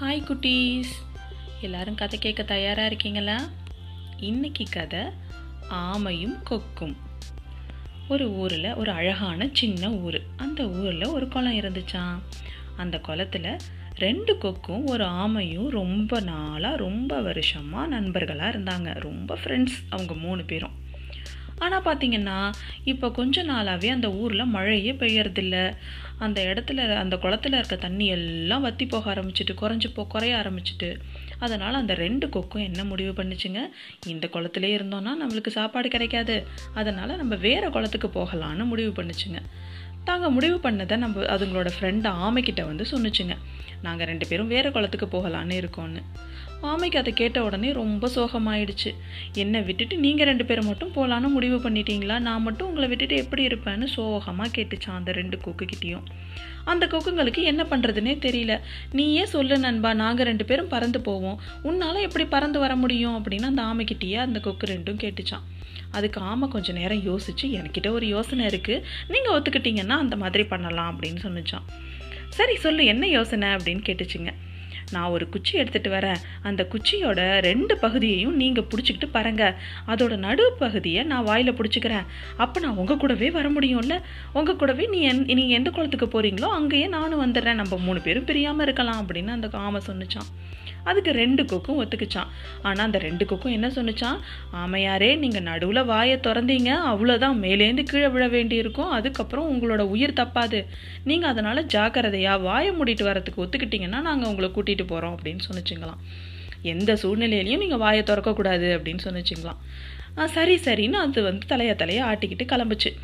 Hi குட்டீஸ். எல்லாரும் கதை கேட்க தயாராக இருக்கீங்களா? இன்னைக்கு கதை ஆமையும் கொக்கும். ஒரு ஊரில் ஒரு அழகான சின்ன ஊர். அந்த ஊரில் ஒரு குளம் இருந்துச்சாம் அந்த குளத்துல ரெண்டு கொக்கும் ஒரு ஆமையும் ரொம்ப நாளாக ரொம்ப வருஷமாக நண்பர்களாக இருந்தாங்க. ரொம்ப ஃப்ரெண்ட்ஸ் அவங்க மூணு பேரும். ஆனால் பார்த்தீங்கன்னா இப்போ கொஞ்ச நாளாகவே அந்த ஊரில் மழையே பெய்யறதில்ல. அந்த இடத்துல அந்த குளத்துல இருக்க தண்ணி எல்லாம் வத்தி போக ஆரம்பிச்சிட்டு குறைஞ்சி போ குறைய ஆரம்பிச்சிட்டு அதனால் அந்த ரெண்டு கொக்கும் என்ன முடிவு பண்ணுச்சுங்க? இந்த குளத்துலே இருந்தோன்னா நம்மளுக்கு சாப்பாடு கிடைக்காது. அதனால் நம்ம வேறு குளத்துக்கு போகலான்னு முடிவு பண்ணுச்சுங்க. தாங்க முடிவு பண்ணதை நம்ம அதுங்களோட ஃப்ரெண்டு ஆமைக்கிட்ட வந்து சொன்னுச்சுங்க. நாங்கள் ரெண்டு பேரும் வேறு குளத்துக்கு போகலான்னு இருக்கோன்னு. ஆமைக்கு அதை கேட்ட உடனே ரொம்ப சோகமாயிடுச்சு. என்னை விட்டுட்டு நீங்கள் ரெண்டு பேரும் மட்டும் போகலான்னு முடிவு பண்ணிட்டீங்களா? நான் மட்டும் உங்களை விட்டுட்டு எப்படி இருப்பேன்னு சோகமாக கேட்டுச்சான் அந்த ரெண்டு கொக்குக்கிட்டேயும் அந்த கொக்குங்களுக்கு என்ன பண்ணுறதுனே தெரியல. நீயே சொல்லு நண்பா நாங்கள் ரெண்டு பேரும் பறந்து போவோம். உன்னால் எப்படி பறந்து வர முடியும்? அப்படின்னு அந்த ஆமைக்கிட்டேயே அந்த கொக்கு ரெண்டும் கேட்டுச்சான். அதுக்கு ஆமாம் கொஞ்சம் நேரம் யோசிச்சு என்கிட்ட ஒரு யோசனை இருக்குது நீங்கள் ஒத்துக்கிட்டீங்கன்னா அந்த மாதிரி பண்ணலாம் அப்படின்னு சொன்னிச்சான். சரி சொல்லு என்ன யோசனை அப்படின்னு கேட்டுச்சுங்க. நான் ஒரு குச்சி எடுத்துகிட்டு வரேன். அந்த குச்சியோட ரெண்டு பகுதியையும் நீங்கள் பிடிச்சிக்கிட்டு பாருங்க. அதோட நடு பகுதியை நான் வாயில் பிடிச்சிக்கிறேன். அப்போ நான் உங்கள் கூடவே வர முடியும்ல? உங்கள் கூடவே நீ என் நீங்கள் எந்த குளத்துக்கு போகிறீங்களோ அங்கேயே நானும் வந்துடுறேன். நம்ம மூணு பேரும் பிரியாமல் இருக்கலாம் அப்படின்னு அந்த ஆமை சொன்னிச்சான் அதுக்கு ரெண்டு கொக்கும் ஒத்துக்குச்சான் ஆனால் அந்த ரெண்டு கொக்கும் என்ன சொன்னிச்சான் ஆமையாரே நீங்கள் நடுவில் வாயை திறந்தீங்க. அவ்வளோதான் மேலேருந்து கீழே விழ வேண்டியிருக்கும். அதுக்கப்புறம் உங்களோட உயிர் தப்பாது. நீங்கள் அதனால் ஜாக்கிரதையாக வாயை மூடிட்டு வரத்துக்கு ஒத்துக்கிட்டீங்கன்னா நாங்கள் உங்களை கூட்டிகிட்டு போகிறோம் அப்படின்னு சொன்னிச்சுங்களாம். எந்த சூழ்நிலையிலையும் நீங்கள் வாயை திறக்கக்கூடாது அப்படின்னு சொன்னிச்சுங்களாம். சரி சரின்னு அது வந்து தலையை தலையை ஆட்டிக்கிட்டு கிளம்புச்சு.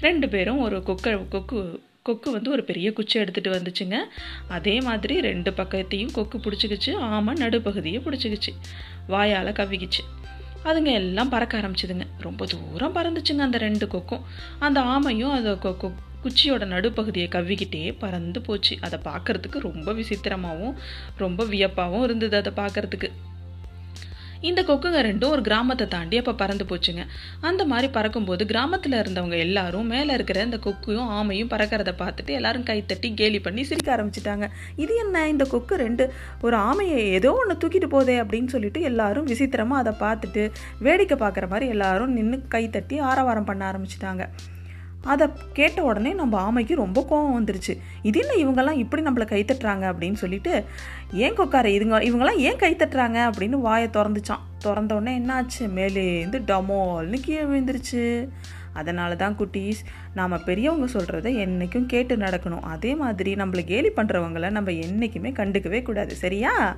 ரெண்டு பேரும் ஒரு கொக்கை கொக்கு கொக்கு வந்து ஒரு பெரிய குச்சி எடுத்துகிட்டு வந்துச்சுங்க. அதே மாதிரி ரெண்டு பக்கத்தையும் கொக்கு பிடிச்சிக்கிச்சு ஆமை நடுப்பகுதியை பிடிச்சிக்கிச்சு. வாயால் கவ்விக்கிச்சு. அதுங்க எல்லாம் பறக்க ஆரம்பிச்சுதுங்க. ரொம்ப தூரம் பறந்துச்சுங்க அந்த ரெண்டு கொக்கும். அந்த ஆமையும் அந்த கொக்கு குச்சியோட நடுப்பகுதியை கவ்விக்கிட்டே பறந்து போச்சு. அதை பார்க்கறதுக்கு ரொம்ப விசித்திரமாகவும் ரொம்ப வியப்பாகவும் இருந்தது அதை பார்க்கறதுக்கு. இந்த கொக்குங்க ரெண்டும் ஒரு கிராமத்தை தாண்டி அப்போ பறந்து போச்சுங்க. அந்த மாதிரி பறக்கும்போது கிராமத்தில் இருந்தவங்க எல்லாரும் மேலே இருக்கிற இந்த கொக்கையும் ஆமையும் பறக்கிறத பார்த்துட்டு எல்லாரும் கைத்தட்டி கேலி பண்ணி சிரிக்க ஆரம்பிச்சிட்டாங்க. இது என்ன? இந்த கொக்கு ரெண்டு ஒரு ஆமையை ஏதோ ஒன்று தூக்கிட்டு போதே அப்படின்னு சொல்லிட்டு எல்லாரும் விசித்திரமாக அதை பார்த்துட்டு வேடிக்கை பார்க்குற மாதிரி எல்லாரும் நின்று கைத்தட்டி ஆரவாரம் பண்ண ஆரம்பிச்சிட்டாங்க. அதை கேட்ட உடனே நம்ம ஆமைக்கு ரொம்ப கோவம் வந்துருச்சு. இது என்ன இவங்கெல்லாம் இப்படி நம்மளை கைத்தட்டுறாங்க அப்படின்னு சொல்லிட்டு ஏன் கொக்கார இதுங்க இவங்கெல்லாம் ஏன் கைத்தட்டுறாங்க? அப்படின்னு வாயை திறந்துச்சான் திறந்த உடனே என்னாச்சு? மேலேருந்து டமோல்னு கீழே விழுந்துருச்சு. அதனால தான் குட்டீஸ் நாம் பெரியவங்க சொல்கிறத என்றைக்கும் கேட்டு நடக்கணும். அதே மாதிரி நம்மளை கேலி பண்ணுறவங்கள நம்ம என்றைக்குமே கண்டுக்கவே கூடாது. சரியா?